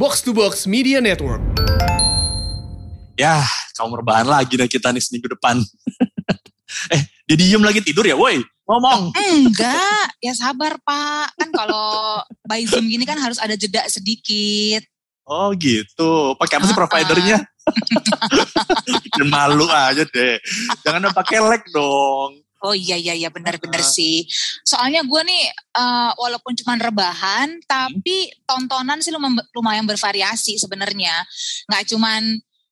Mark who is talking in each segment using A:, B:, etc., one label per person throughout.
A: Box to Box Media Network.
B: Ya, kamu rebahan lagi nih kita nih seminggu depan. eh, dia diem lagi tidur ya, woi. Ngomong.
C: Enggak, ya sabar Pak. Kan kalau by Zoom gini kan harus ada jeda sedikit.
B: Oh gitu. Pakai apa sih
C: Uh-uh.
B: providernya? Malu aja deh. Jangan pakai lag dong.
C: Oh iya iya iya benar-benar
B: Ah.
C: sih. Soalnya gue nih eh, walaupun cuma rebahan, tapi tontonan sih lumayan bervariasi sebenarnya. Nggak cuman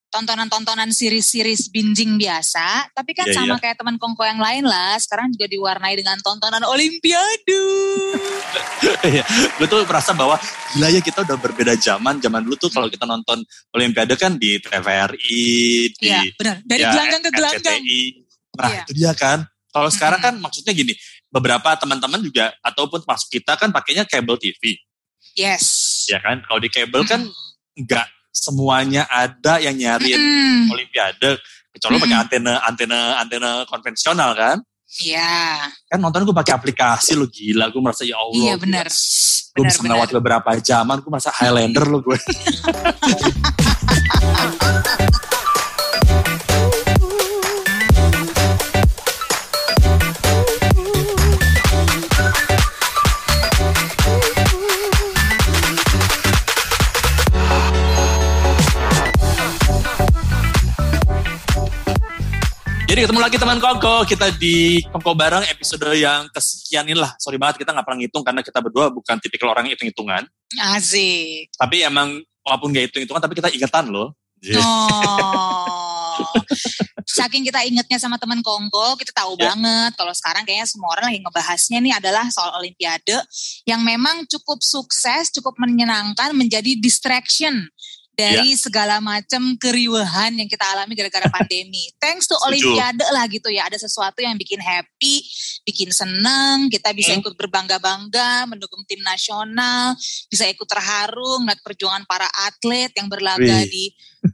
C: tontonan-tontonan series-series binging biasa, tapi kan
B: Iya,
C: sama
B: iya.
C: kayak teman kongko yang lain lah. Sekarang juga diwarnai dengan tontonan Olimpiade.
B: Iya, gue tuh merasa bahwa gila ya kita udah berbeda zaman. Zaman dulu tuh kalau kita nonton Olimpiade kan di TVRI, di
C: Iya benar. Dari
B: ya,
C: gelanggang ke gelanggang.
B: RCTI. Nah
C: Iya.
B: itu dia kan. Kalau sekarang kan maksudnya gini, beberapa teman-teman juga ataupun masuk kita kan pakainya kabel TV,
C: Yes.
B: ya kan? Kalau di kabel kan nggak semuanya ada yang nyariin
C: Mm-mm.
B: Olimpiade, kecuali lu pakai antena antena antena konvensional kan?
C: Iya.
B: Kan nonton gue pakai aplikasi lo gila, gue merasa ya Allah.
C: Iya, benar.
B: Gue bisa melewati beberapa zaman, gue merasa Highlander lo gue. Jadi ketemu lagi teman Kongko, kita di Kongko bareng episode yang kesekian ini lah. Sorry banget kita nggak pernah ngitung karena kita berdua bukan tipikal orang yang hitung-hitungan.
C: Asik.
B: Tapi emang walaupun gak hitung-hitungan tapi kita ingatan loh. Iya.
C: Oh. Saking kita ingetnya sama teman Kongko, kita tahu
B: Ya.
C: banget kalau sekarang kayaknya semua orang lagi ngebahasnya nih adalah soal Olimpiade yang memang cukup sukses, cukup menyenangkan, menjadi distraction dari
B: Ya.
C: segala macam keriuhan yang kita alami gara-gara pandemi. Thanks to
B: Setuju.
C: Olimpiade lah gitu ya, ada sesuatu yang bikin happy, bikin seneng, kita bisa
B: Hmm.
C: ikut berbangga-bangga, mendukung tim nasional, bisa ikut terharu melihat perjuangan para atlet yang berlaga
B: Wih.
C: di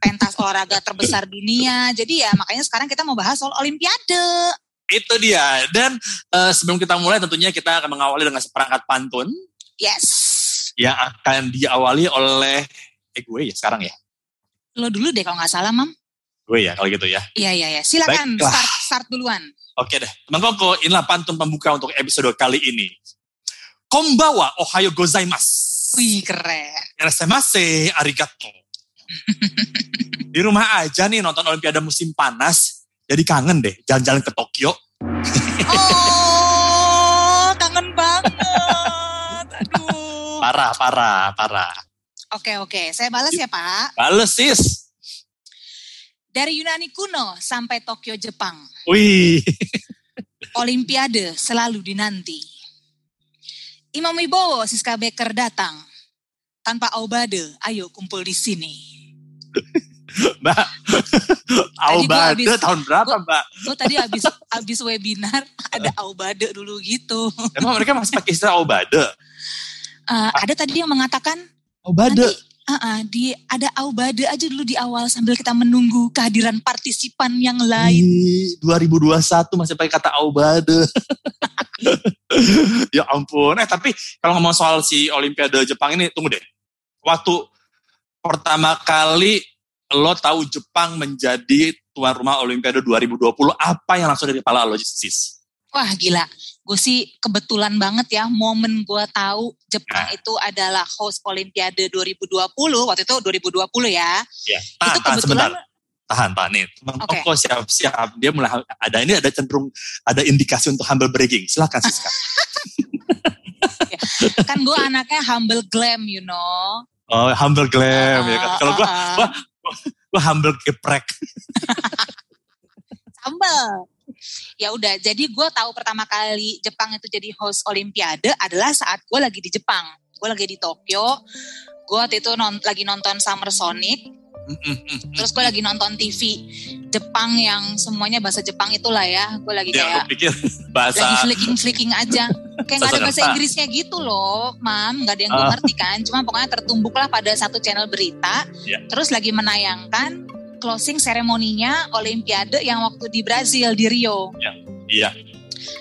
C: pentas olahraga terbesar dunia. Jadi ya makanya sekarang kita mau bahas soal Olimpiade.
B: Itu dia. Dan eh, sebelum kita mulai tentunya kita akan mengawali dengan seperangkat pantun
C: Yes.
B: yang akan diawali oleh eh gue ya sekarang ya.
C: Lo dulu deh kalau nggak salah, Mam.
B: Gue ya kalau gitu ya.
C: Iya, iya, iya. Silakan
B: Baiklah.
C: start start duluan.
B: Oke deh. Teman Kongko, inilah pantun pembuka untuk episode kali ini. Kombawa Ohayo gozaimasu.
C: Wih, keren.
B: Irasemase arigato. Di rumah aja nih nonton Olimpiade musim panas. Jadi kangen deh jalan-jalan ke Tokyo.
C: Oh, kangen banget. Aduh.
B: Parah, parah, parah.
C: Oke, oke. Saya balas ya, Pak.
B: Bales sis.
C: Dari Yunani kuno sampai Tokyo, Jepang.
B: Wih.
C: Olimpiade selalu dinanti. Imam Wibowo Siska Becker datang. Tanpa Aubade, ayo kumpul di sini.
B: Mbak. Aubade tahun berapa mbak?
C: Gue tadi abis, abis webinar ada Aubade dulu gitu.
B: Emang mereka masih pakai istilah Aubade?
C: Eh, ada tadi yang mengatakan
B: Aubade.
C: nanti ah, ah, di ada Aubade aja dulu di awal sambil kita menunggu kehadiran partisipan yang lain.
B: Ih, 2021 masih pakai kata Aubade. ya ampun. Eh tapi kalau ngomong soal si Olimpiade Jepang ini, tunggu deh. Waktu pertama kali lo tahu Jepang menjadi tuan rumah Olimpiade 2020, apa yang langsung dari kepala lo, sis?
C: Wah gila, gue sih kebetulan banget ya momen gue tahu Jepang
B: Nah.
C: itu adalah host Olimpiade 2020 waktu itu 2020 ya.
B: Ya,
C: itu
B: tahan, tahan sebentar.
C: kebetulan
B: Tahan, tahan nih. Teman
C: Oke.
B: Koko siap-siap. Dia mulai ada ini ada cenderung ada indikasi untuk humble bragging. Silakan Siska.
C: kan gue anaknya humble glam you know.
B: Oh, humble glam ya kan. Kalau gua
C: ah,
B: gua gua humble geprek.
C: Sambal. Ya udah, jadi gue tahu pertama kali Jepang itu jadi host Olimpiade adalah saat gue lagi di Jepang. Gue lagi di Tokyo. Gue waktu itu non- lagi nonton Summer Sonic. Terus gue lagi nonton TV Jepang yang semuanya bahasa Jepang itulah ya. Gue lagi
B: Ya,
C: kayak
B: aku pikir
C: lagi
B: bahasa
C: flicking-flicking aja. Kayak nggak ada bahasa. Inggrisnya gitu loh, mam. Nggak ada yang gue
B: Ah.
C: ngerti kan. Cuma pokoknya tertumbuk lah pada satu channel berita.
B: Ya.
C: Terus lagi menayangkan closing seremoninya Olimpiade yang waktu di Brazil di Rio.
B: iya.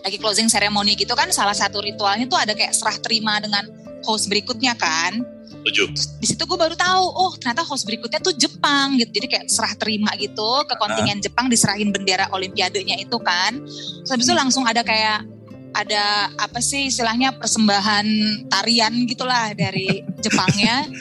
C: Lagi closing ceremony gitu kan salah satu ritualnya tuh ada kayak serah terima dengan host berikutnya kan.
B: Tujuh.
C: Di situ gue baru tahu, oh ternyata host berikutnya tuh Jepang gitu. Jadi kayak serah terima gitu ke kontingen Jepang diserahin bendera Olimpiadenya itu kan. Terus habis itu langsung ada kayak ada apa sih istilahnya persembahan tarian gitulah dari Jepangnya.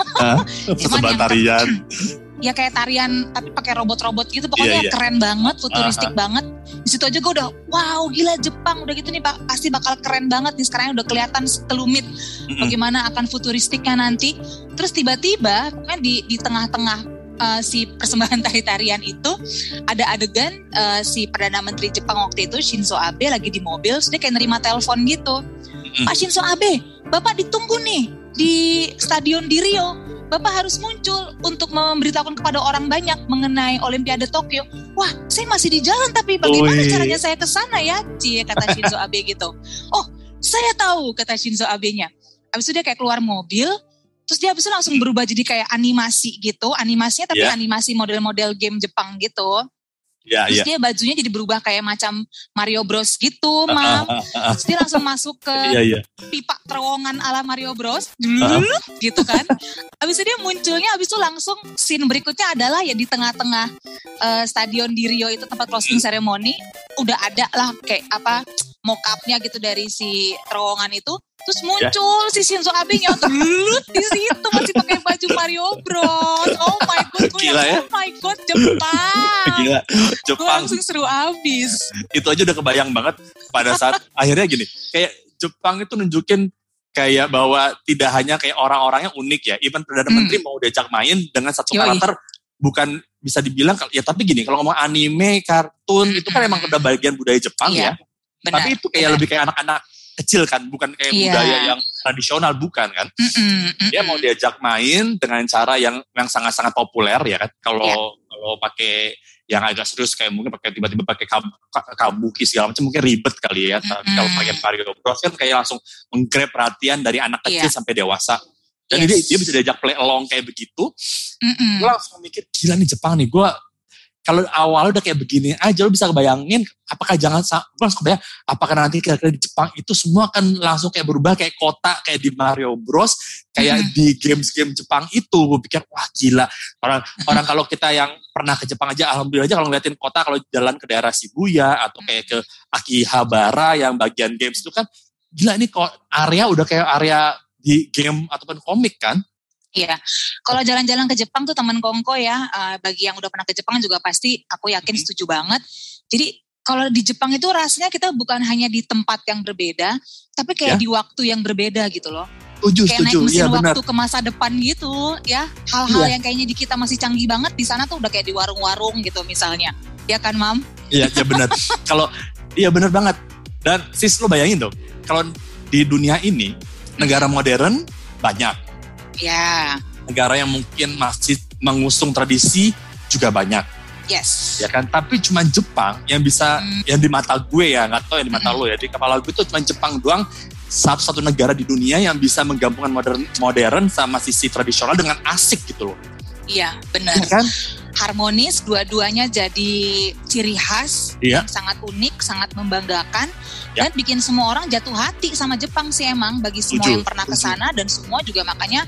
B: Persembahan tarian.
C: ya kayak tarian tapi pakai robot-robot gitu. Pokoknya
B: Iya, iya.
C: keren banget futuristik
B: Aha.
C: banget. Di situ aja gue udah wow gila Jepang. Udah gitu nih pak. Pasti bakal keren banget nih. Sekarang udah kelihatan sekelumit
B: Mm-mm.
C: bagaimana akan futuristiknya nanti. Terus tiba-tiba pokoknya di di tengah-tengah uh, si persembahan tari-tarian itu ada adegan uh, si perdana menteri Jepang waktu itu Shinzo Abe lagi di mobil. Terus dia kayak nerima telepon gitu.
B: Mm-mm.
C: Pak Shinzo Abe bapak ditunggu nih di stadion di Rio Bapak harus muncul untuk memberitahukan kepada orang banyak mengenai Olimpiade Tokyo. Wah, saya masih di jalan tapi bagaimana
B: Wih.
C: caranya saya ke sana ya? Cie kata Shinzo Abe gitu. Oh, saya tahu kata Shinzo Abe-nya. Habis itu dia kayak keluar mobil, terus dia habis itu langsung berubah jadi kayak animasi gitu. Animasinya tapi
B: Ya.
C: animasi model-model game Jepang gitu.
B: Ya,
C: Terus
B: ya.
C: dia bajunya jadi berubah kayak macam Mario Bros gitu, Mam. Terus dia langsung masuk ke
B: Iya, iya.
C: pipa terowongan ala Mario Bros. Gitu kan. Habis itu dia munculnya habis itu langsung scene berikutnya adalah ya di tengah-tengah eh, stadion di Rio itu tempat closing ceremony udah ada lah kayak apa mock-up-nya gitu dari si terowongan itu. Terus muncul si Shinzo Abe nyotut di situ masih pakai baju Mario Bros. Oh my god, gue
B: Gila
C: yang,
B: ya.
C: oh my god Jepang.
B: Gila.
C: Gue
B: Jepang
C: langsung seru abis.
B: itu aja udah kebayang banget pada saat akhirnya gini. Kayak Jepang itu nunjukin kayak bahwa tidak hanya kayak orang-orangnya unik ya. Even Perdana
C: Hmm.
B: Menteri mau diajak main dengan satu
C: Yoi.
B: karakter bukan bisa dibilang ya tapi gini kalau ngomong anime, kartun itu kan
C: Hmm.
B: emang udah bagian budaya Jepang
C: Iya,
B: ya.
C: Benar.
B: Tapi itu kayak
C: benar.
B: lebih kayak anak-anak kecil kan, bukan kayak
C: Iya.
B: budaya yang tradisional bukan kan.
C: Mm-mm,
B: Dia
C: mm-mm.
B: mau diajak main dengan cara yang yang sangat-sangat populer ya kan. Kalau
C: Iya.
B: kalau pakai yang agak serius kayak mungkin pakai tiba-tiba pakai kab, ka- kabuki segala macam mungkin ribet kali ya. Tapi kalau pakai Mario Bros kan kayak langsung menggrab perhatian dari anak kecil
C: Iya.
B: sampai dewasa. Dan
C: Yes.
B: dia, dia bisa diajak play along kayak begitu.
C: Mm-mm.
B: Gue langsung mikir gila nih Jepang nih. Gue kalau awal udah kayak begini aja lo bisa kebayangin apakah jangan gue langsung kebayang apakah nanti kira-kira di Jepang itu semua akan langsung kayak berubah kayak kota kayak di Mario Bros kayak
C: Mhm.
B: di games-game Jepang itu. Gue pikir wah gila. Orang orang kalau kita yang pernah ke Jepang aja alhamdulillah aja kalau ngeliatin kota kalau jalan ke daerah Shibuya atau kayak ke Akihabara yang bagian games itu kan gila ini kok area udah kayak area di game ataupun komik kan
C: Iya, kalau jalan-jalan ke Jepang tuh teman kongko ya, eh, bagi yang udah pernah ke Jepang juga pasti aku yakin setuju banget. Jadi kalau di Jepang itu rasanya kita bukan hanya di tempat yang berbeda, tapi kayak
B: Ya.
C: di waktu yang berbeda gitu loh.
B: setuju
C: Kayak naik
B: setuju
C: mesin
B: iya benar
C: waktu ke masa depan gitu ya. Hal-hal
B: Iya.
C: yang kayaknya di kita masih canggih banget di sana tuh udah kayak di warung-warung gitu misalnya. Ya kan, Mam?
B: Iya, iya benar. kalau iya benar banget. Dan sis lo bayangin dong, kalau di dunia ini negara modern banyak,
C: Ya,
B: negara yang mungkin masih mengusung tradisi juga banyak,
C: yes.
B: ya kan? Tapi cuma Jepang yang bisa,
C: Hmm.
B: yang di mata gue ya, nggak tahu yang di mata
C: Mm-mm.
B: lo ya, di kepala gue itu cuma Jepang doang satu-satu negara di dunia yang bisa menggabungkan modern modern sama sisi tradisional dengan asik gitu loh,
C: Iya, benar.
B: ya kan?
C: Harmonis, dua-duanya jadi ciri khas,
B: Iya.
C: yang sangat unik, sangat membanggakan,
B: Ya.
C: dan bikin semua orang jatuh hati sama Jepang sih emang bagi semua
B: Setuju,
C: yang pernah ke sana dan semua juga makanya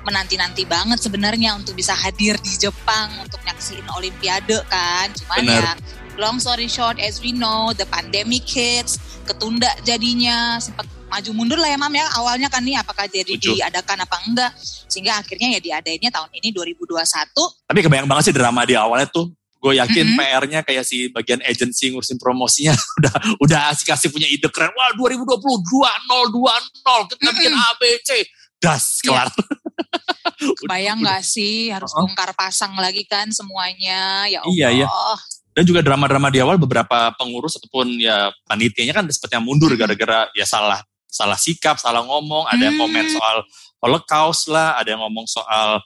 C: menanti-nanti banget sebenarnya untuk bisa hadir di Jepang untuk nyaksiin Olimpiade kan, cuman
B: Benar.
C: ya long story short as we know the pandemic hits, ketunda jadinya sempat maju mundur lah ya Mam ya awalnya kan nih apakah jadi
B: Setuju.
C: diadakan apa enggak sehingga akhirnya ya diadainnya tahun ini 2021
B: Tapi kebayang banget sih drama di awalnya tuh. Gue yakin
C: Mhm.
B: PR-nya kayak si bagian agensi ngurusin promosinya udah udah asik-asik punya ide keren. Wah 2020 2-0 2-0 kita
C: Mhm.
B: bikin ABC. Das kelar.
C: Bayang nggak sih harus bongkar pasang lagi kan semuanya ya Allah.
B: Iya, iya. Dan juga drama-drama di awal beberapa pengurus ataupun ya panitianya kan seperti yang mundur gara-gara ya salah salah sikap, salah ngomong, ada yang komen
C: Hmm.
B: soal Holocaust lah, ada yang ngomong soal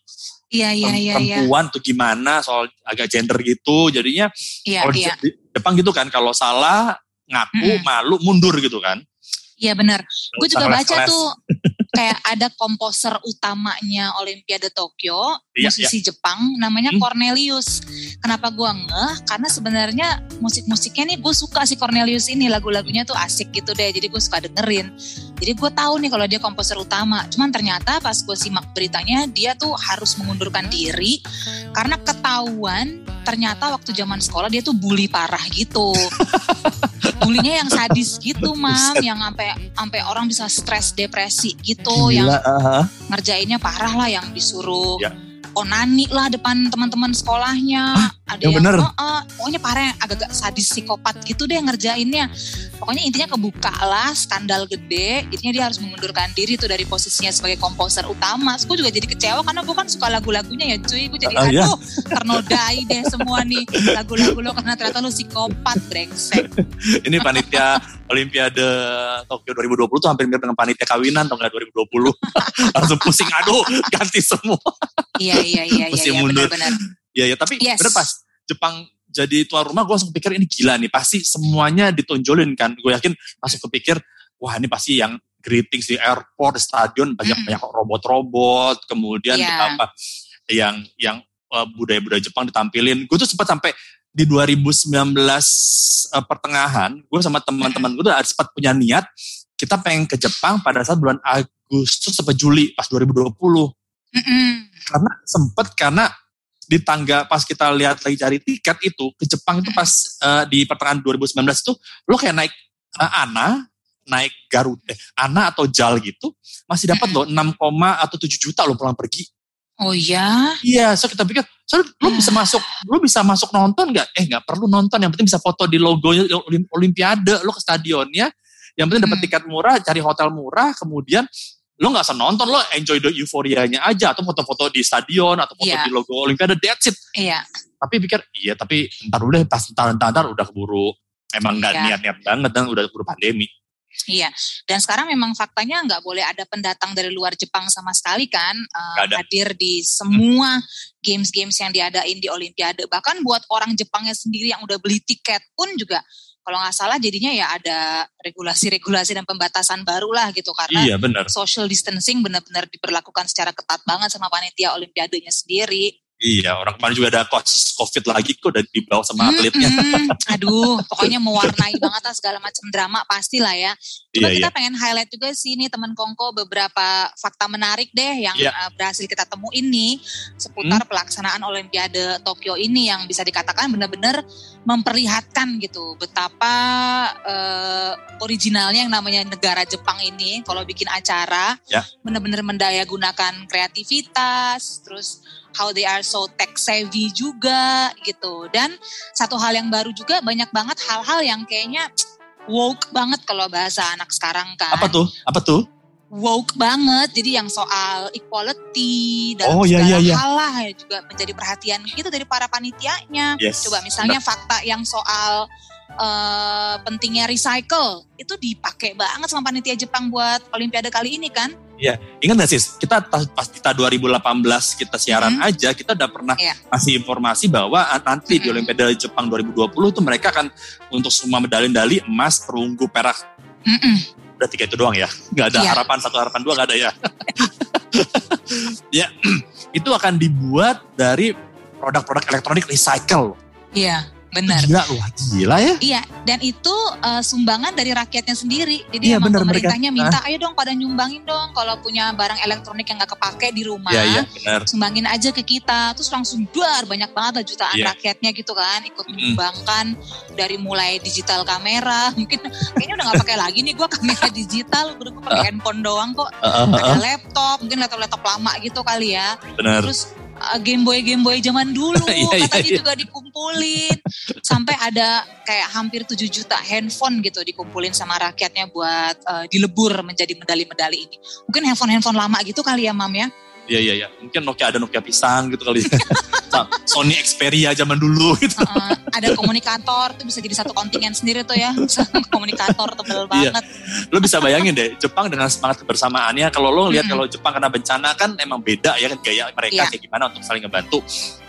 C: Iya iya iya iya.
B: perempuan tuh gimana, soal agak gender gitu. Jadinya
C: Iya
B: kalau
C: iya.
B: Jepang gitu kan, kalau salah ngaku,
C: Mm-mm.
B: malu, mundur gitu kan.
C: Iya benar. Gue juga baca
B: les-les.
C: tuh kayak ada komposer utamanya Olimpiade Tokyo,
B: Iya,
C: musisi Jepang, namanya
B: Hmm.
C: Cornelius. Kenapa gue ngeh? Karena sebenarnya musik-musiknya nih gue suka si Cornelius ini lagu-lagunya tuh asik gitu deh. Jadi gue suka dengerin. Jadi gue tahu nih kalau dia komposer utama. Cuman ternyata pas gue simak beritanya dia tuh harus mengundurkan diri karena ketahuan ternyata waktu zaman sekolah dia tuh bully parah gitu. Bulinya yang sadis gitu, Mam, yang sampai sampai orang bisa stres, depresi gitu, yang
B: Gila, aha.
C: ngerjainnya parah lah yang disuruh
B: Ya.
C: Onani lah depan teman-teman sekolahnya. Ada
B: yang
C: yang,
B: bener?
C: "Oh, oh," pokoknya parah yang agak-agak sadis psikopat gitu deh ngerjainnya. Pokoknya intinya kebuka lah skandal gede. Intinya dia harus mengundurkan diri tuh dari posisinya sebagai komposer utama. Gue juga jadi kecewa karena gue kan suka lagu-lagunya ya cuy. Gue jadi
B: iya.
C: aduh ternodai deh semua nih lagu-lagu lo karena ternyata lo psikopat brengsek.
B: Ini panitia Olimpiade Tokyo 2020 tuh hampir mirip dengan panitia kawinan enggak 2020. Langsung pusing, aduh ganti semua.
C: Iya iya iya iya
B: Mesti
C: iya,
B: mundur.
C: benar-benar.
B: Ya ya, tapi
C: Yes.
B: bener pas Jepang jadi tuan rumah, gue langsung pikir ini gila nih, pasti semuanya ditonjolin kan. Gue yakin langsung kepikir, wah ini pasti yang greetings di airport, di stadion banyak
C: Mm.
B: banyak robot-robot, kemudian
C: Iya.
B: apa yang yang uh, budaya-budaya Jepang ditampilin. Gue tuh sempat sampai di 2019 uh, pertengahan, gue sama teman-teman gue tuh sempat punya niat kita pengen ke Jepang pada saat bulan Agustus sampai Juli pas 2020
C: Mm-mm.
B: karena sempet karena di tangga pas kita lihat lagi cari tiket itu ke Jepang itu pas eh, di pertengahan 2019 itu lo kayak naik eh, Ana naik Garuda eh, Ana atau JAL gitu masih dapat lo 6, atau 7 juta lo pulang pergi.
C: Oh ya?
B: iya so kita pikir so lo bisa masuk lo bisa masuk nonton nggak? Eh nggak perlu nonton yang penting bisa foto di logonya Olim- Olimpiade lo ke stadionnya. Yang penting dapat tiket murah cari hotel murah kemudian lo nggak usah nonton lo enjoy the euforianya aja atau foto-foto di stadion atau foto
C: Iya.
B: di logo Olimpiade that's it
C: Iya.
B: tapi pikir iya tapi ntar deh pas ntar ntar, ntar udah keburu emang nggak
C: Iya.
B: niat-niat banget dan udah keburu pandemi
C: Iya, dan sekarang memang faktanya nggak boleh ada pendatang dari luar Jepang sama sekali kan
B: ada.
C: hadir di semua games-games yang diadain di Olimpiade. Bahkan buat orang Jepangnya sendiri yang udah beli tiket pun juga kalau nggak salah jadinya ya ada regulasi-regulasi dan pembatasan baru lah gitu karena
B: iya benar
C: social distancing benar-benar diberlakukan secara ketat banget sama panitia Olimpiadenya sendiri.
B: Iya orang kemarin juga ada kasus covid lagi kok udah dibawa sama atletnya
C: Mm-mm. Aduh, pokoknya mewarnai banget lah segala macam drama pastilah ya. Coba
B: iya
C: kita
B: iya
C: pengen highlight juga sih nih teman Kongko beberapa fakta menarik deh yang
B: Iya.
C: uh, berhasil kita temuin nih seputar pelaksanaan Olimpiade Tokyo ini yang bisa dikatakan benar-benar memperlihatkan gitu betapa uh, originalnya yang namanya negara Jepang ini kalau bikin acara
B: Ya.
C: benar-benar mendaya gunakan kreativitas terus how they are so tech savvy juga gitu dan satu hal yang baru juga banyak banget hal-hal yang kayaknya woke banget kalau bahasa anak sekarang kan.
B: apa tuh apa tuh
C: Woke banget, jadi yang soal equality dan
B: Oh, iya,
C: segala
B: iya, iya.
C: hal lah ya juga menjadi perhatian gitu dari para panitianya.
B: yes
C: Coba misalnya fakta yang soal eh, pentingnya recycle itu dipakai banget sama panitia Jepang buat Olimpiade kali ini kan?
B: Ingat gak sih, kita ta- pas kita 2018 kita siaran
C: Mhm.
B: aja, kita udah pernah
C: Iya.
B: kasih informasi bahwa ah, nanti di
C: Mhm.
B: Olimpiade Jepang 2020 tuh mereka akan untuk semua medali-medali emas, perunggu, perak,
C: Mm-mm.
B: udah tiga itu doang ya, nggak ada
C: Iya.
B: harapan satu harapan dua nggak ada ya. ya, itu akan dibuat dari produk-produk elektronik recycle.
C: Iya, benar.
B: Gila, wah gila ya.
C: Iya, dan itu eh, sumbangan dari rakyatnya sendiri. Jadi
B: Iya,
C: emang
B: benar, mereka-
C: pemerintahnya minta, ayo dong pada nyumbangin dong kalau punya barang elektronik yang nggak kepake di rumah.
B: Iya, iya, benar.
C: Sumbangin aja ke kita, terus langsung duar banyak banget lah jutaan
B: Iya.
C: rakyatnya gitu kan, ikut menyumbangkan dari mulai digital kamera, mungkin kayaknya udah nggak pakai lagi nih gue kamera digital, gue pakai handphone doang kok,
B: Heeh,
C: ada
B: heeh,
C: laptop, mungkin laptop-laptop lama gitu kali ya,
B: benar.
C: terus uh, Game Boy Game Boy zaman dulu
B: Iya, iya,
C: katanya
B: iya.
C: juga dikumpulin sampai ada kayak hampir 7 juta handphone gitu dikumpulin sama rakyatnya buat uh, dilebur menjadi medali-medali ini. Mungkin handphone-handphone lama gitu kali ya Mam ya.
B: Iya, iya, iya. Mungkin Nokia ada Nokia pisang gitu kali. Sony Xperia zaman dulu gitu.
C: Uh, ada komunikator tuh bisa jadi satu kontingen sendiri tuh ya. komunikator tebel
B: Iya.
C: banget.
B: lo bisa bayangin deh Jepang dengan semangat kebersamaannya kalau lo lihat
C: Mm-mm.
B: kalau Jepang karena bencana kan emang beda ya kan gaya mereka
C: Iya.
B: kayak gimana untuk saling ngebantu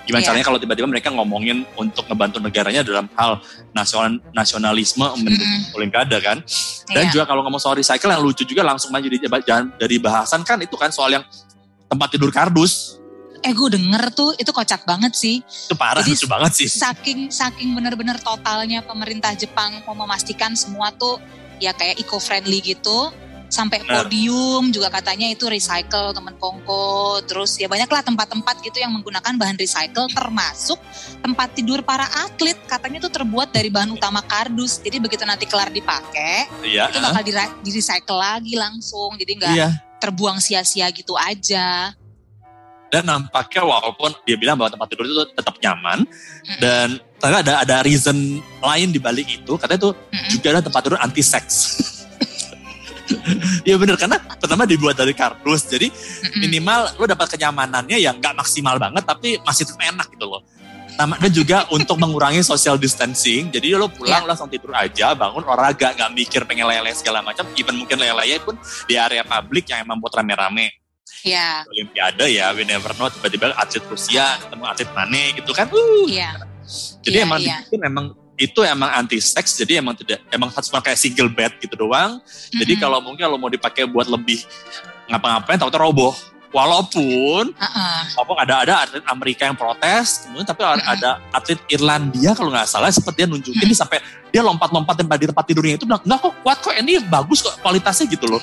B: Gimana
C: Iya.
B: caranya kalau tiba-tiba mereka ngomongin untuk ngebantu negaranya dalam hal nasional nasionalisme mendukung
C: Mm-mm.
B: Olimpiade kan. Dan
C: Iya.
B: juga kalau ngomong soal recycle yang lucu juga langsung jangan- dari bahasan kan itu kan soal yang tempat tidur kardus.
C: Eh gue denger tuh itu kocak banget sih.
B: Itu parah
C: Jadi
B: lucu banget sih.
C: Saking saking bener-bener totalnya pemerintah Jepang mau memastikan semua tuh ya kayak eco-friendly gitu. Sampai
B: Benar.
C: podium juga katanya itu recycle temen kongko. Terus ya banyaklah tempat-tempat gitu yang menggunakan bahan recycle termasuk tempat tidur para atlet. Katanya tuh terbuat dari bahan utama kardus. Jadi begitu nanti kelar dipakai
B: Iya.
C: itu bakal di- di-recycle lagi langsung. Jadi nggak
B: Iya.
C: Terbuang sia-sia gitu aja.
B: Dan nampaknya walaupun dia bilang bahwa tempat tidur itu tetap nyaman
C: Mm-mm.
B: dan ternyata ada ada reason lain di balik itu katanya itu
C: Mm-mm.
B: juga ada tempat tidur anti seks. Iya bener karena pertama dibuat dari kardus jadi
C: Mm-mm.
B: minimal lo dapat kenyamanannya yang nggak maksimal banget tapi masih tetap enak gitu loh. Nama dan juga untuk mengurangi social distancing. Jadi lo pulang
C: Iya.
B: lo langsung tidur aja, bangun olahraga, nggak mikir pengen lele segala macam. Even mungkin lele pun di area publik yang emang buat rame-rame.
C: Ya,
B: Olimpiade ya, we never know tiba-tiba atlet Rusia ketemu atlet mana gitu kan. Uh,
C: iya.
B: jadi
C: Iya,
B: emang
C: iya.
B: dibikin emang itu emang anti seks jadi emang tidak emang cuma kayak single bed gitu doang. Jadi
C: Mm-mm.
B: kalau mungkin kalau mau dipakai buat lebih ngapa-ngapain takutnya roboh. Walaupun
C: Heeh.
B: walaupun ada ada atlet Amerika yang protes, kemudian tapi ada-
C: Mm-mm.
B: ada atlet Irlandia kalau nggak salah seperti dia nunjukin nih sampai dia lompat-lompat tempat di tempat tidurnya itu bilang enggak kok kuat kok ini bagus kok kualitasnya gitu loh.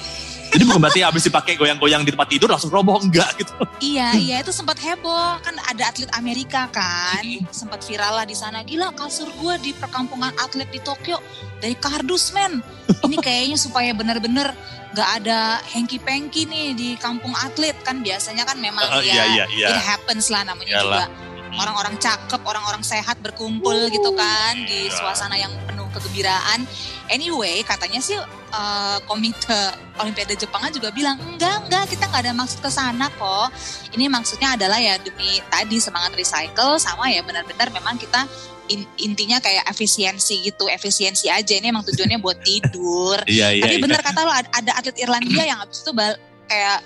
B: Jadi bukan berarti habis dipakai goyang-goyang di tempat tidur langsung roboh enggak gitu.
C: Iya, iya itu sempat heboh kan ada atlet Amerika kan, sempat viral lah di sana. Gila kasur gua di perkampungan atlet di Tokyo dari kardus men. Ini kayaknya supaya bener-bener gak ada hengki-pengki nih di kampung atlet kan biasanya kan memang
B: iya
C: ya
B: iya iya.
C: it happens lah namanya
B: Iyalah.
C: juga orang-orang cakep, orang-orang sehat berkumpul gitu kan di
B: Iya.
C: suasana yang penuh kegembiraan. Anyway, katanya sih eh, komite Olimpiade Jepang juga bilang enggak enggak kita nggak ada maksud ke sana kok. Ini maksudnya adalah ya demi tadi semangat recycle sama ya benar-benar memang kita in- intinya kayak efisiensi gitu, efisiensi aja. Ini emang tujuannya buat tidur.
B: Iya iya.
C: Tapi
B: iya.
C: benar kata lo ada, atlet Irlandia yang habis itu bal- kayak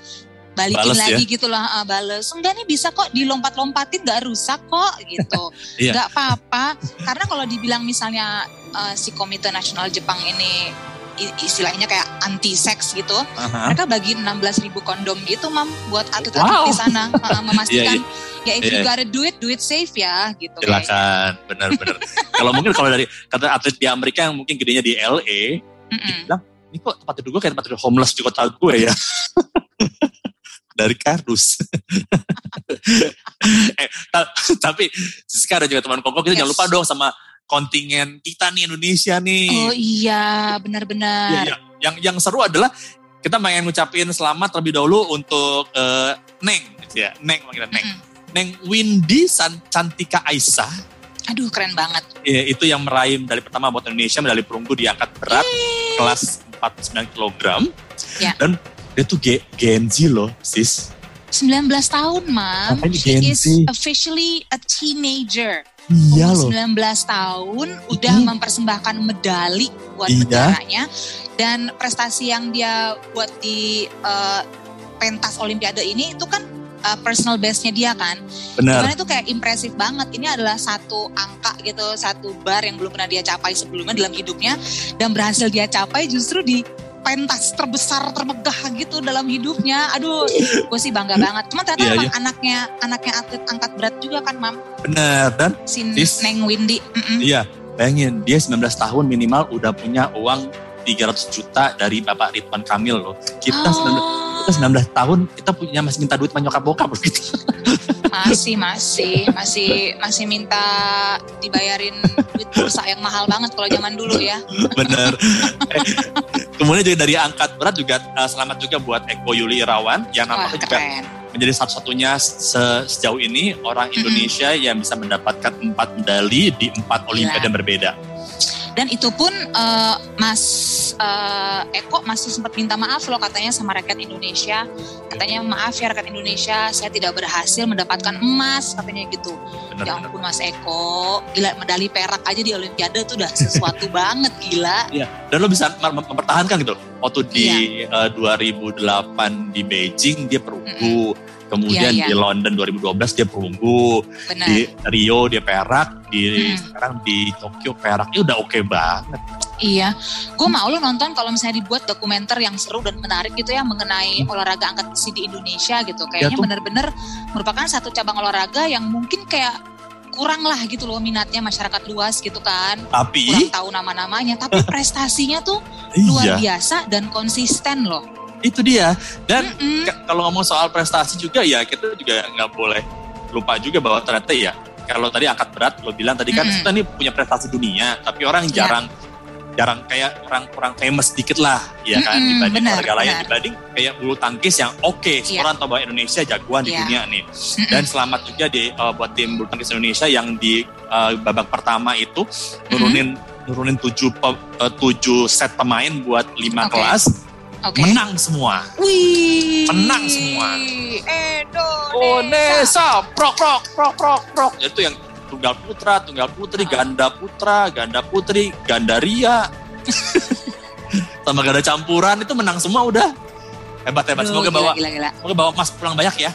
C: balikin
B: Bales ya?
C: lagi gitu lah ah, bales enggak nih bisa kok dilompat-lompatin nggak rusak kok gitu
B: Iya.
C: nggak apa-apa karena kalau dibilang misalnya eh, si komite nasional Jepang ini istilahnya kayak anti seks gitu
B: Aha.
C: mereka bagi 16 ribu kondom gitu mam buat atlet-atlet
B: Wow.
C: di sana Ah, memastikan
B: Iya,
C: ya if you
B: Iya.
C: gotta do it do it safe ya gitu.
B: Silakan, benar-benar. kalau mungkin kalau dari kata atlet di Amerika yang mungkin gedenya di LA,
C: Mm-mm.
B: bilang ini kok tempat tidur gue kayak tempat tidur homeless di kota gue ya. dari kardus. eh, ta- tapi Siska ada juga teman kongko kita
C: Yes.
B: jangan lupa dong sama kontingen kita nih Indonesia nih.
C: oh iya
B: Iya,
C: benar-benar
B: iya. Yang yang seru adalah kita pengen ngucapin selamat terlebih dahulu untuk eh, Neng, gitu ya. Neng manggilnya Neng.
C: Mm-mm.
B: Neng Windy San- Cantika Aisyah
C: aduh keren banget
B: Ya, itu yang meraih medali pertama buat Indonesia medali perunggu di angkat berat kelas 49 kg
C: Ya.
B: dan dia tuh Ge- Gen Z loh sis
C: 19 tahun, Mam.
B: Apa ini
C: She is officially a teenager.
B: Iya loh
C: 19 tahun udah
B: Ini-
C: mempersembahkan medali buat
B: Iya.
C: negaranya dan prestasi yang dia buat di eh, pentas olimpiade ini itu kan eh, personal best-nya dia kan.
B: benar
C: Cuman itu kayak impresif banget. Ini adalah satu angka gitu, satu bar yang belum pernah dia capai sebelumnya dalam hidupnya dan berhasil dia capai justru di pentas terbesar termegah gitu dalam hidupnya. Aduh, gue sih bangga banget. Cuma ternyata
B: Iya,
C: emang anaknya anaknya atlet angkat berat juga kan, Mam.
B: benar dan
C: Si
B: Sis.
C: Neng Windy. Mm-mm.
B: iya bayangin dia 19 tahun minimal udah punya uang 300 juta dari Bapak Ridwan Kamil loh kita 19
C: Oh,
B: kita 19 tahun kita punya masih minta duit sama nyokap bokap loh gitu
C: masih masih masih masih minta dibayarin duit pulsa yang mahal banget kalau zaman dulu ya.
B: bener Eh, kemudian juga dari angkat berat juga eh, selamat juga buat Eko Yuli Irawan yang nampaknya juga
C: keren.
B: menjadi satu-satunya se- sejauh ini orang. Indonesia yang bisa mendapatkan empat medali di empat olimpiade yang berbeda.
C: Dan itu pun eh, Mas eh, Eko masih sempat minta maaf loh katanya sama rakyat Indonesia. Katanya maaf ya rakyat Indonesia, saya tidak berhasil mendapatkan emas katanya gitu. Ya
B: Benar-benar.
C: ampun Mas Eko, gila medali perak aja di Olimpiade tuh udah sesuatu banget gila.
B: Dan lo bisa mem- mem- mempertahankan gitu. Waktu di
C: Iya.
B: eh, 2008 di Beijing dia perunggu. Kemudian
C: Iya, iya.
B: di London 2012 dia perunggu,
C: Benar.
B: di Rio dia perak, di
C: Hmm.
B: sekarang di Tokyo perak, itu udah oke banget.
C: Iya, gue mau lo nonton kalau misalnya dibuat dokumenter yang seru dan menarik gitu ya mengenai olahraga angkat besi di Indonesia gitu. Kayaknya
B: Hmm. tuh.
C: bener-bener merupakan satu cabang olahraga yang mungkin kayak kurang lah gitu loh minatnya masyarakat luas gitu kan.
B: Tapi
C: Kurang tahu nama-namanya, tapi prestasinya tuh luar
B: iya,
C: biasa dan konsisten loh.
B: Itu dia. Dan
C: Mm-mm.
B: Ka- kalau ngomong soal prestasi juga ya kita juga nggak boleh lupa juga bahwa ternyata ya kalau tadi angkat berat lo bilang tadi kan
C: Mm-mm.
B: kita nih punya prestasi dunia tapi orang
C: Iya.
B: jarang jarang kayak orang kurang famous dikit lah ya kan
C: Mm-mm,
B: dibanding
C: benar,
B: olahraga lain dibanding kayak bulu tangkis yang oke semua
C: Iya.
B: orang tahu bahwa Indonesia jagoan di
C: Iya.
B: dunia nih
C: Mm-mm.
B: dan selamat juga di uh, buat tim bulu tangkis Indonesia yang di uh, babak pertama itu nurunin nurunin tujuh pe- uh, tujuh set pemain buat lima
C: Oke.
B: kelas
C: Oke.
B: menang semua
C: Wih.
B: Menang semua.
C: Indonesia.
B: Onesa, prok prok prok prok prok. Itu yang tunggal putra, tunggal putri,
C: Ah.
B: ganda putra, ganda putri, ganda ria. Sama ganda campuran itu menang semua udah. Hebat hebat.
C: Aduh,
B: Semoga
C: gila,
B: bawa
C: gila, gila.
B: semoga bawa emas pulang banyak ya.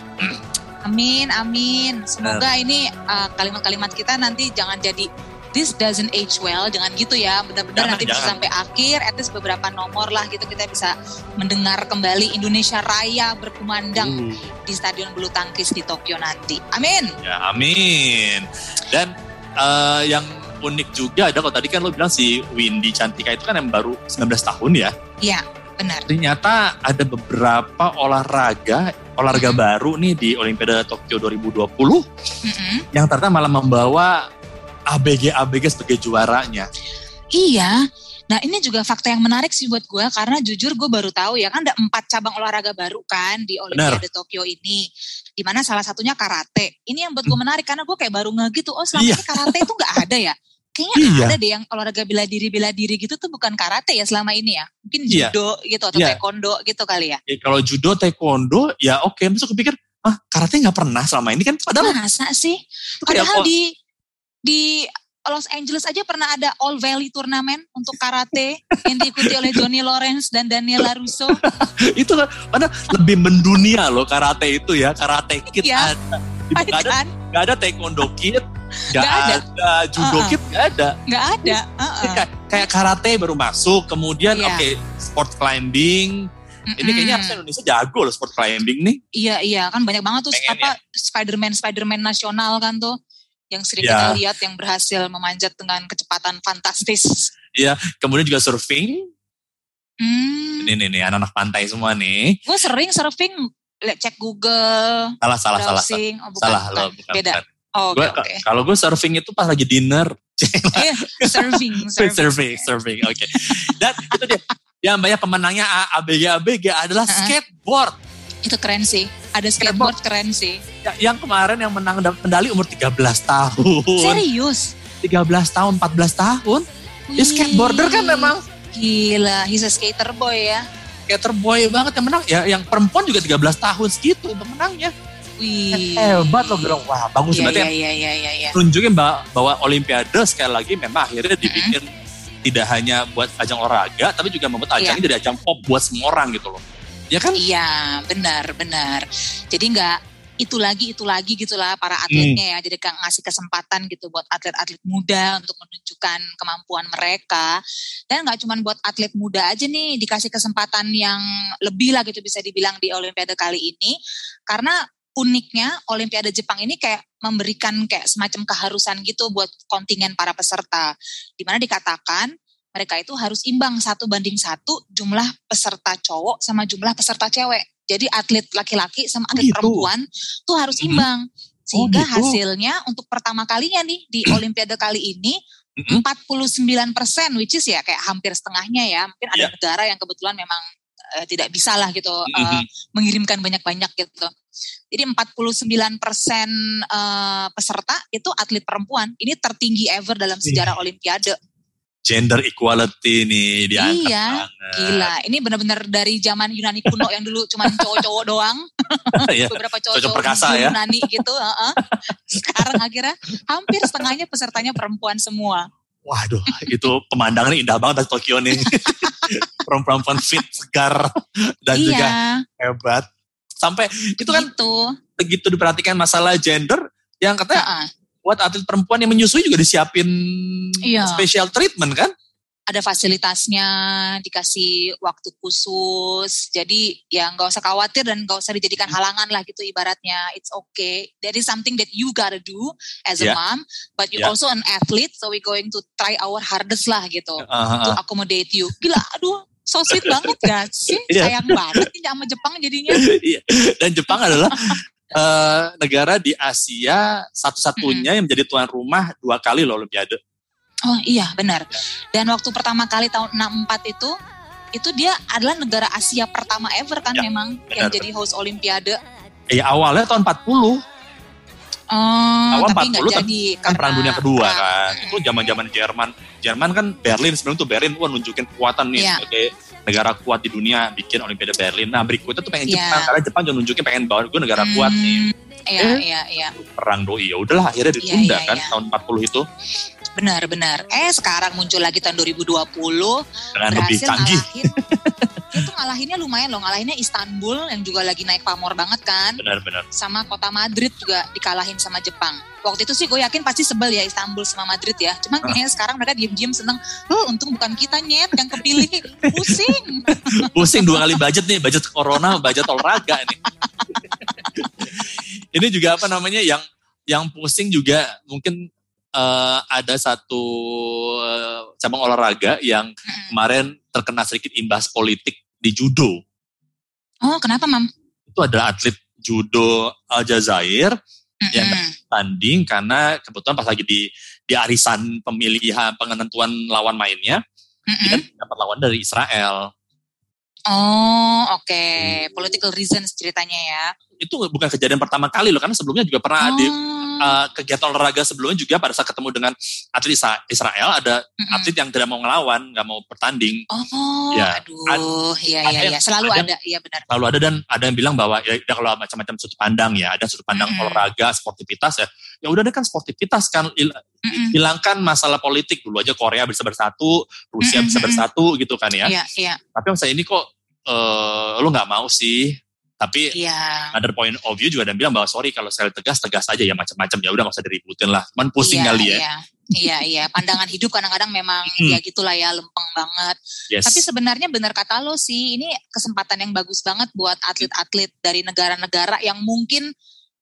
C: Amin, amin. Semoga ini uh, kalimat-kalimat kita nanti jangan jadi this doesn't age well, jangan gitu ya. Benar-benar
B: Jangan,
C: nanti bisa
B: jangan.
C: sampai akhir, at least beberapa nomor lah gitu kita bisa mendengar kembali Indonesia Raya berkumandang
B: Uh,
C: di Stadion Bulu Tangkis di Tokyo nanti. Amin.
B: ya amin. Dan eh, yang unik juga ada kalau tadi kan lo bilang si Windy Cantika itu kan yang baru 19 tahun ya.
C: Iya, benar.
B: ternyata ada beberapa olahraga olahraga
C: Mhm.
B: baru nih di Olimpiade Tokyo 2020
C: Mm-mm.
B: yang ternyata malah membawa ABG ABG sebagai juaranya.
C: Iya. Nah ini juga fakta yang menarik sih buat gue karena jujur gue baru tahu ya kan ada empat cabang olahraga baru kan di Olimpiade Tokyo ini. Di mana salah satunya karate. Ini yang buat gue menarik karena gue kayak baru nge gitu. Oh selama
B: Iya.
C: ini karate itu nggak ada ya? Kayaknya
B: Iya.
C: ada deh yang olahraga bela diri bela diri gitu tuh bukan karate ya selama ini ya. Mungkin
B: Iya.
C: judo gitu atau
B: Iya.
C: taekwondo gitu kali ya.
B: Ya, kalau judo, taekwondo, ya oke. Masuk kepikir, ah karate nggak pernah selama ini kan. Padahal
C: Masa sih? Padahal di di Los Angeles aja pernah ada All Valley Turnamen untuk karate yang diikuti oleh Johnny Lawrence dan Daniel LaRusso.
B: itu kan padahal lebih mendunia loh karate itu ya. Karate kid
C: Iya.
B: ada. Nggak ada,
C: kan?
B: nggak ada taekwondo kid, nggak
C: Nggak ada.
B: ada. judo
C: Uh-uh.
B: kid, nggak ada.
C: Nggak ada. uh-uh.
B: Jadi kayak, kayak karate baru masuk, kemudian
C: Iya.
B: oke sport climbing. Ini kayaknya
C: Mm-mm.
B: harusnya Indonesia jago loh sport climbing nih.
C: Iya iya kan banyak banget tuh
B: Pengen
C: apa Spiderman Spiderman nasional kan tuh yang sering
B: Ya.
C: kita lihat yang berhasil memanjat dengan kecepatan fantastis.
B: Kemudian juga surfing.
C: Hmm,
B: Ini nih, nih anak-anak pantai semua nih.
C: gue sering surfing, lihat cek Google,
B: Salah, salah, salah. salah.
C: oh bukan,
B: Salah
C: bukan.
B: lo, bukan.
C: beda.
B: bukan.
C: Oh, Oke
B: Gua-
C: oke.
B: Kalau gue surfing itu pas lagi dinner.
C: Iya, surfing, surfing.
B: surfing, surfing. Oke. Dan itu dia. Yang banyak pemenangnya A- ABG ABG adalah skateboard.
C: Itu keren sih. Ada skateboard keren sih.
B: Ya- Yang kemarin yang menang dapat medali umur 13 tahun.
C: Serius?
B: 13 tahun, 14 tahun. Ya skateboarder kan memang
C: Gila, he's a skater boy ya.
B: skater boy banget yang menang. Ya yang perempuan juga 13 tahun segitu pemenangnya.
C: Wih.
B: Hebat loh bilang wah bagus
C: Iya,
B: berarti
C: iya, iya, iya, iya, iya.
B: tunjukin bahwa, bahwa Olimpiade sekali lagi memang akhirnya dibikin tidak hanya buat ajang olahraga tapi juga membuat ajang ini jadi ajang pop buat semua orang gitu loh. Ya kan?
C: Iya, benar, benar. Jadi nggak itu lagi, itu lagi gitulah para atletnya ya. Jadi kayak ngasih kesempatan gitu buat atlet-atlet muda untuk menunjukkan kemampuan mereka. Dan nggak cuma buat atlet muda aja nih dikasih kesempatan yang lebih lah gitu bisa dibilang di Olimpiade kali ini. Karena uniknya Olimpiade Jepang ini kayak memberikan kayak semacam keharusan gitu buat kontingen para peserta. Di mana dikatakan mereka itu harus imbang satu banding satu jumlah peserta cowok sama jumlah peserta cewek. Jadi atlet laki-laki sama atlet
B: gitu.
C: perempuan tuh harus imbang. Sehingga
B: gitu.
C: hasilnya untuk pertama kalinya nih di Olimpiade kali ini
B: Mhm.
C: 49 persen, which is ya kayak hampir setengahnya ya. Mungkin ada
B: Iya.
C: negara yang kebetulan memang eh, tidak bisa lah gitu eh, mengirimkan banyak-banyak gitu. Jadi 49 persen eh, peserta itu atlet perempuan. Ini tertinggi ever dalam sejarah Olimpiade.
B: Gender equality nih diangkat
C: Iya,
B: banget.
C: Gila, ini benar-benar dari zaman Yunani kuno yang dulu cuma cowok-cowok doang,
B: Iya.
C: beberapa cowok-cowok
B: perkasa
C: hijau
B: ya.
C: Yunani gitu. heeh. Sekarang akhirnya hampir setengahnya pesertanya perempuan semua.
B: Waduh, itu pemandangannya indah banget dari Tokyo nih. Perempuan-perempuan fit, segar, dan
C: iya,
B: juga hebat. Sampai itu kan
C: Gitu.
B: begitu diperhatikan masalah gender yang katanya
C: Heeh.
B: Buat atlet perempuan yang menyusui juga disiapin
C: Iya.
B: special treatment kan?
C: ada fasilitasnya, dikasih waktu khusus. Jadi ya nggak usah khawatir dan nggak usah dijadikan halangan lah gitu ibaratnya. It's okay. That is something that you gotta do as a
B: Yeah.
C: mom, but you
B: Yeah.
C: also an athlete, so we going to try our hardest lah gitu
B: Ah,
C: to
B: ah, ah.
C: accommodate you. Gila, aduh, so sweet banget gak sih?
B: Iya.
C: Sayang banget nih sama Jepang jadinya.
B: Iya. Dan Jepang adalah eh, negara di Asia satu-satunya yang menjadi tuan rumah dua kali loh Olimpiade.
C: Oh iya benar. Dan waktu pertama kali tahun 64 itu, itu dia adalah negara Asia pertama ever kan
B: Ya,
C: memang yang
B: benar.
C: jadi host Olimpiade.
B: Ya awalnya tahun 40
C: Oh,
B: Awal
C: tapi nggak
B: 40 kan-
C: jadi
B: kan perang dunia kedua
C: perang.
B: kan. Itu zaman-zaman Jerman. Jerman kan Berlin sebelum itu Berlin wah nunjukin kekuatan nih
C: Iya.
B: sebagai negara kuat di dunia bikin Olimpiade Berlin. Nah berikutnya tuh pengen
C: Iya.
B: Jepang karena Jepang juga nunjukin pengen bahwa gue negara kuat nih.
C: Hmm, Iya,
B: Eh.
C: iya, iya.
B: Perang doi ya udahlah akhirnya ditunda
C: iya,
B: kan
C: iya.
B: tahun 40 itu
C: Benar, benar. Eh, sekarang muncul lagi tahun 2020
B: dengan lebih canggih.
C: ngalahin. itu ngalahinnya lumayan loh, ngalahinnya Istanbul yang juga lagi naik pamor banget kan.
B: Benar-benar.
C: Sama kota Madrid juga dikalahin sama Jepang. Waktu itu sih gue yakin pasti sebel ya Istanbul sama Madrid ya. Cuma
B: Ah.
C: kayaknya sekarang mereka diem-diem seneng. Huh, untung bukan kita nyet yang kepilih. Pusing.
B: Pusing dua kali budget nih, budget corona, budget olahraga nih. Ini juga apa namanya yang yang pusing juga mungkin eh, ada satu eh, cabang olahraga yang kemarin terkena sedikit imbas politik di judo.
C: Oh, kenapa, Mam?
B: Itu adalah atlet judo Aljazair Yang
C: Mm-mm.
B: tanding karena kebetulan pas lagi di di arisan pemilihan penentuan lawan mainnya
C: Mm-mm.
B: dia dapat lawan dari Israel.
C: Oh, oke. Political reasons ceritanya ya.
B: Itu bukan kejadian pertama kali loh karena sebelumnya juga pernah di
C: Oh.
B: uh, kegiatan olahraga sebelumnya juga pada saat ketemu dengan atlet Israel ada
C: Mm-mm.
B: atlet yang tidak mau ngelawan, nggak mau bertanding.
C: Oh,
B: Ya,
C: aduh, iya
B: ada
C: iya
B: yang-
C: iya, selalu
B: ada-
C: ada, iya benar.
B: Lalu ada dan ada yang bilang bahwa ya, ya kalau macam-macam sudut pandang ya, ada sudut pandang
C: Mm-mm.
B: olahraga, sportivitas ya. Ya udah deh kan sportivitas kan il-
C: Mm-mm.
B: hilangkan masalah politik dulu aja Korea bisa bersatu, Rusia bisa
C: Mm-mm.
B: bersatu gitu kan ya.
C: Iya iya
B: Tapi masa ini kok eh lu nggak mau sih? Tapi
C: iya.
B: other point of view juga ada bilang bahwa sorry kalau saya tegas tegas aja ya macam-macam ya udah nggak usah diributin lah. Cuman pusing
C: iya,
B: kali ya.
C: Iya, iya, iya. Pandangan hidup kadang-kadang memang
B: Hmm.
C: ya gitulah ya, lempeng banget.
B: Yes.
C: Tapi sebenarnya benar kata lo sih, ini kesempatan yang bagus banget buat atlet-atlet dari negara-negara yang mungkin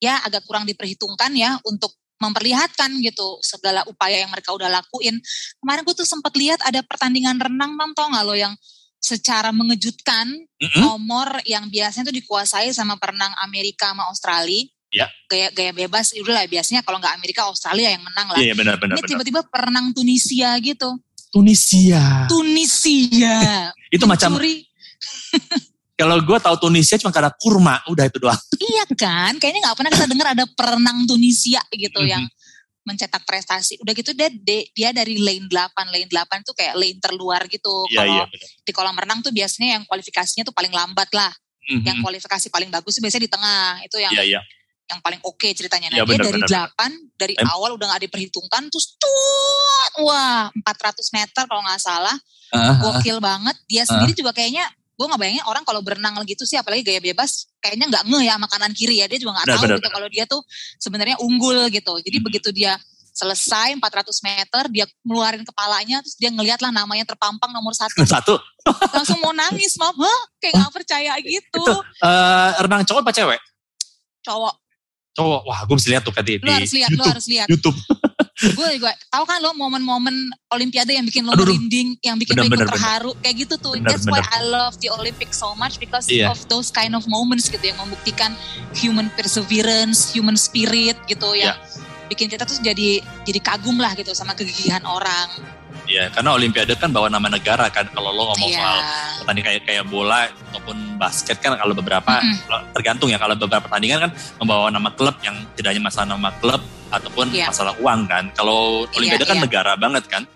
C: ya agak kurang diperhitungkan ya untuk memperlihatkan gitu segala upaya yang mereka udah lakuin. Kemarin gue tuh sempat lihat ada pertandingan renang, mam tau gak lo yang secara mengejutkan
B: Mm-mm.
C: nomor yang biasanya tuh dikuasai sama perenang Amerika sama Australia.
B: Ya.
C: Gaya gaya bebas, udah lah biasanya kalau nggak Amerika Australia yang menang lah.
B: Iya benar benar
C: Ini
B: benar.
C: tiba-tiba perenang Tunisia gitu.
B: Tunisia.
C: Tunisia.
B: Itu macam kalau gue tahu Tunisia cuma karena kurma, udah itu doang.
C: Iya kan? Kayaknya nggak pernah kita dengar ada perenang Tunisia gitu
B: Mhm.
C: yang mencetak prestasi. Udah gitu dia, dia, dari lane 8. Lane 8 tuh kayak lane terluar gitu.
B: Iya
C: Kalau
B: iya benar.
C: di kolam renang tuh biasanya yang kualifikasinya tuh paling lambat lah.
B: Mhm.
C: Yang kualifikasi paling bagus tuh biasanya di tengah. Itu yang
B: Iya iya.
C: yang paling oke ceritanya. Nah,
B: Iya,
C: dia
B: benar,
C: dari
B: benar,
C: 8, dari
B: Em-
C: awal udah gak diperhitungkan, terus tuh, wah 400 meter kalau nggak salah,
B: Ah, ah,
C: gokil banget. Dia sendiri juga kayaknya, gue nggak bayangin orang kalau berenang gitu sih, apalagi gaya bebas, kayaknya nggak ngeh ya sama kanan kiri ya. Dia juga nggak tahu gitu kalau dia tuh sebenarnya unggul gitu. Jadi
B: Hmm.
C: begitu dia selesai 400 meter, dia ngeluarin kepalanya, terus dia ngeliat lah namanya terpampang nomor satu,
B: Satu.
C: langsung mau nangis, Hah? kayak nggak percaya gitu.
B: Itu eh, renang cowok apa cewek?
C: Cowok,
B: Cowok. Wah, gue mesti lihat tuh tadi
C: lu
B: di
C: harus lihat, lu harus lihat.
B: YouTube.
C: gue juga tahu kan lo momen-momen olimpiade yang bikin lo
B: Aduh,
C: merinding yang bikin lo ikut
B: benar.
C: terharu kayak gitu tuh
B: Benar,
C: that's why
B: benar.
C: I love the Olympics so much because
B: Iya.
C: of those kind of moments gitu yang membuktikan human perseverance human spirit gitu
B: Iya.
C: yang bikin kita tuh jadi jadi kagum lah gitu sama kegigihan orang
B: Iya, karena Olimpiade kan bawa nama negara kan. Kalau lo ngomong
C: Iya.
B: soal pertandingan kayak kayak bola ataupun basket kan kalau beberapa
C: Mm-mm.
B: kalau tergantung ya kalau beberapa pertandingan kan membawa nama klub yang tidak hanya masalah nama klub ataupun
C: Iya.
B: masalah uang kan. Kalau Olimpiade kan
C: iya.
B: negara banget kan.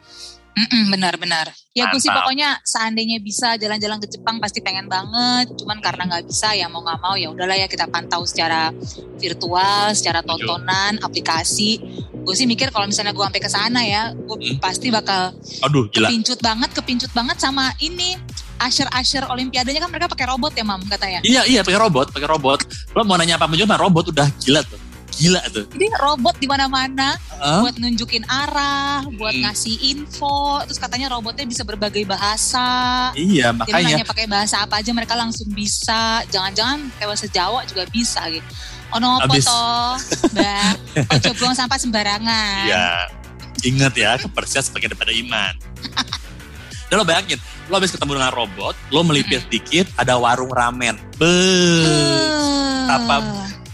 C: Benar-benar. Ya gue sih pokoknya seandainya bisa jalan-jalan ke Jepang pasti pengen banget. Cuman karena nggak bisa ya mau nggak mau ya udahlah ya kita pantau secara virtual, secara tontonan, aplikasi. Gue sih mikir kalau misalnya gue sampai ke sana ya, gue
B: Hmm.
C: pasti bakal
B: Aduh, gila.
C: kepincut banget, kepincut banget sama ini Asher-asher olimpiadanya kan mereka pakai robot ya, Mam, katanya.
B: Iya, iya pakai robot, pakai robot. Lo mau nanya apa pun juga, robot udah gila tuh. Gila tuh.
C: Jadi robot di mana-mana
B: Hah?
C: buat nunjukin arah, buat
B: Hmm.
C: ngasih info, terus katanya robotnya bisa berbagai bahasa.
B: Iya,
C: Jadi
B: makanya.
C: nanya pakai bahasa apa aja mereka langsung bisa. Jangan-jangan kayak bahasa Jawa juga bisa gitu. Ono apa toh, Mbak? Ojo buang sampah sembarangan.
B: Iya. Ingat ya, kebersihan sebagai daripada iman. Dan lo bayangin, lo habis ketemu dengan robot, lo melipir dikit, ada warung ramen. Be,
C: Eh.
B: apa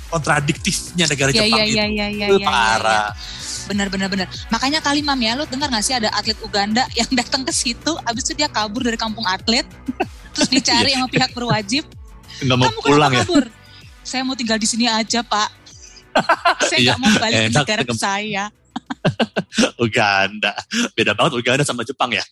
B: kontradiktifnya negara
C: Iya,
B: Jepang
C: iya,
B: itu.
C: iya, iya, iya,
B: Be,
C: iya,
B: parah.
C: Bener, bener, bener. Makanya kali Mam ya, lu dengar gak sih ada atlet Uganda yang datang ke situ, abis itu dia kabur dari kampung atlet, terus dicari sama pihak berwajib,
B: Nggak mau
C: kamu
B: pulang ya.
C: kabur? Saya mau tinggal di sini aja, Pak. saya
B: Iya,
C: nggak mau balik ke negara saya.
B: Uganda. Beda banget Uganda sama Jepang ya.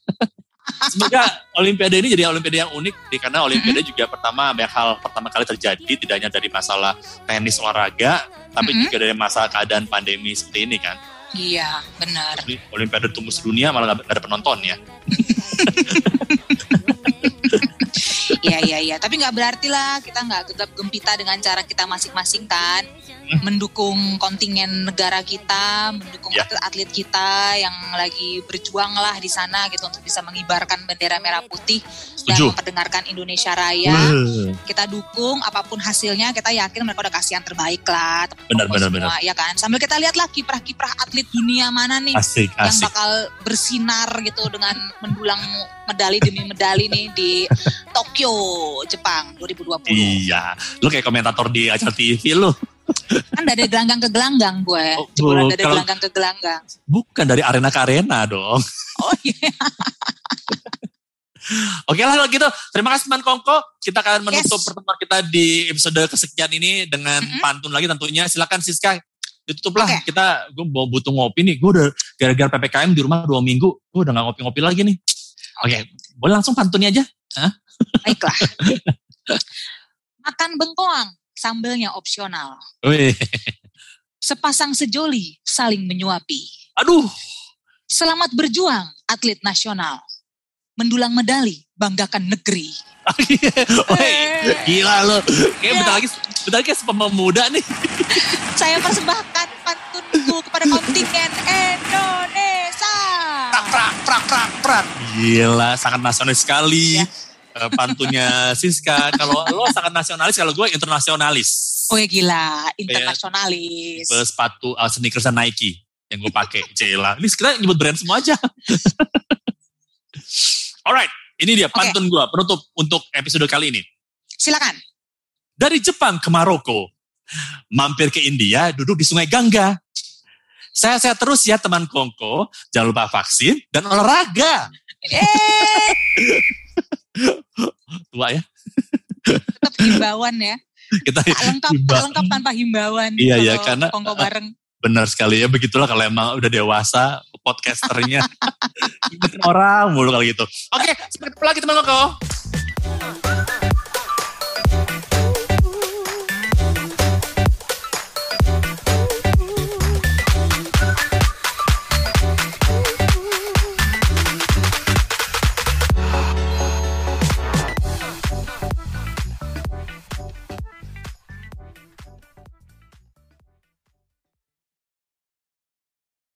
B: Semoga Olimpiade ini jadi Olimpiade yang unik karena Olimpiade
C: Mm-hmm.
B: juga pertama banyak hal pertama kali terjadi tidak hanya dari masalah tenis olahraga tapi
C: Mm-mm.
B: juga dari masalah keadaan pandemi seperti ini kan.
C: Iya, benar.
B: Jadi Olimpiade tunggu sedunia malah gak ada penonton ya.
C: Iya, iya, iya. Tapi nggak berarti lah kita nggak gegap gempita dengan cara kita masing-masing kan. Mendukung kontingen negara kita, mendukung
B: Ya.
C: atlet-atlet kita yang lagi berjuang lah di sana gitu untuk bisa mengibarkan bendera merah putih dan
B: Setuju.
C: memperdengarkan Indonesia Raya.
B: Wah.
C: Kita dukung apa pun hasilnya, kita yakin mereka udah kasih yang terbaik lah.
B: Benar, benar,
C: semua, Ya kan. Sambil kita lihat lah kiprah-kiprah atlet dunia mana nih
B: Asik,
C: yang
B: asik.
C: bakal bersinar gitu dengan mendulang medali demi medali nih di Tokyo, Jepang 2020.
B: Iya, lu kayak komentator di acara TV lu.
C: Dari gelanggang ke gelanggang gue.
B: Oh,
C: Jebolan dari
B: kalau-
C: gelanggang ke gelanggang.
B: Bukan dari arena ke arena dong.
C: Oh iya.
B: Oke lah kalau gitu. Terima kasih Man Kongko. Kita akan menutup
C: Yes.
B: pertemuan kita di episode kesekian ini dengan
C: Mm-mm.
B: pantun lagi tentunya. Silakan Siska. Ditutup lah.
C: Oke.
B: Kita, gue mau butuh ngopi nih. Gue udah gara-gara PPKM di rumah dua minggu. Gue udah gak ngopi-ngopi lagi nih. Oke, boleh langsung pantunnya aja.
C: Baiklah. Makan bengkoang, sambelnya opsional.
B: Wih,
C: Sepasang sejoli saling menyuapi.
B: aduh.
C: Selamat berjuang, atlet nasional. Mendulang medali, banggakan negeri.
B: Woi, gila lo. Kayak
C: Ya.
B: bentar lagi, bentar lagi pemuda nih.
C: Saya persembahkan pantunku kepada kontingen Indonesia.
B: Prak, prak, prak, prak, prak. Gila, sangat nasionalis sekali.
C: Ya.
B: Eh, Pantunnya Siska. Kalau lo sangat nasionalis, kalau gue internasionalis.
C: Oh ya gila, internasionalis.
B: Tipe sepatu uh, sneakers dan Nike yang gue pakai. Cila. Ini sekarang nyebut brand semua aja. Alright, ini dia pantun gue penutup untuk episode kali ini.
C: Silakan.
B: Dari Jepang ke Maroko, mampir ke India, duduk di Sungai Gangga. Saya saya terus ya teman Kongko, jangan lupa vaksin dan olahraga.
C: Eh,
B: Tua ya,
C: tetap himbauan ya.
B: kita
C: Tak lengkap, tak lengkap tanpa himbauan.
B: Iya, iya, karena-
C: Kongko bareng.
B: benar sekali ya begitulah kalau emang udah dewasa podcasternya orang mulu kalau gitu. Oke, sampai ketemu lagi teman Kongko.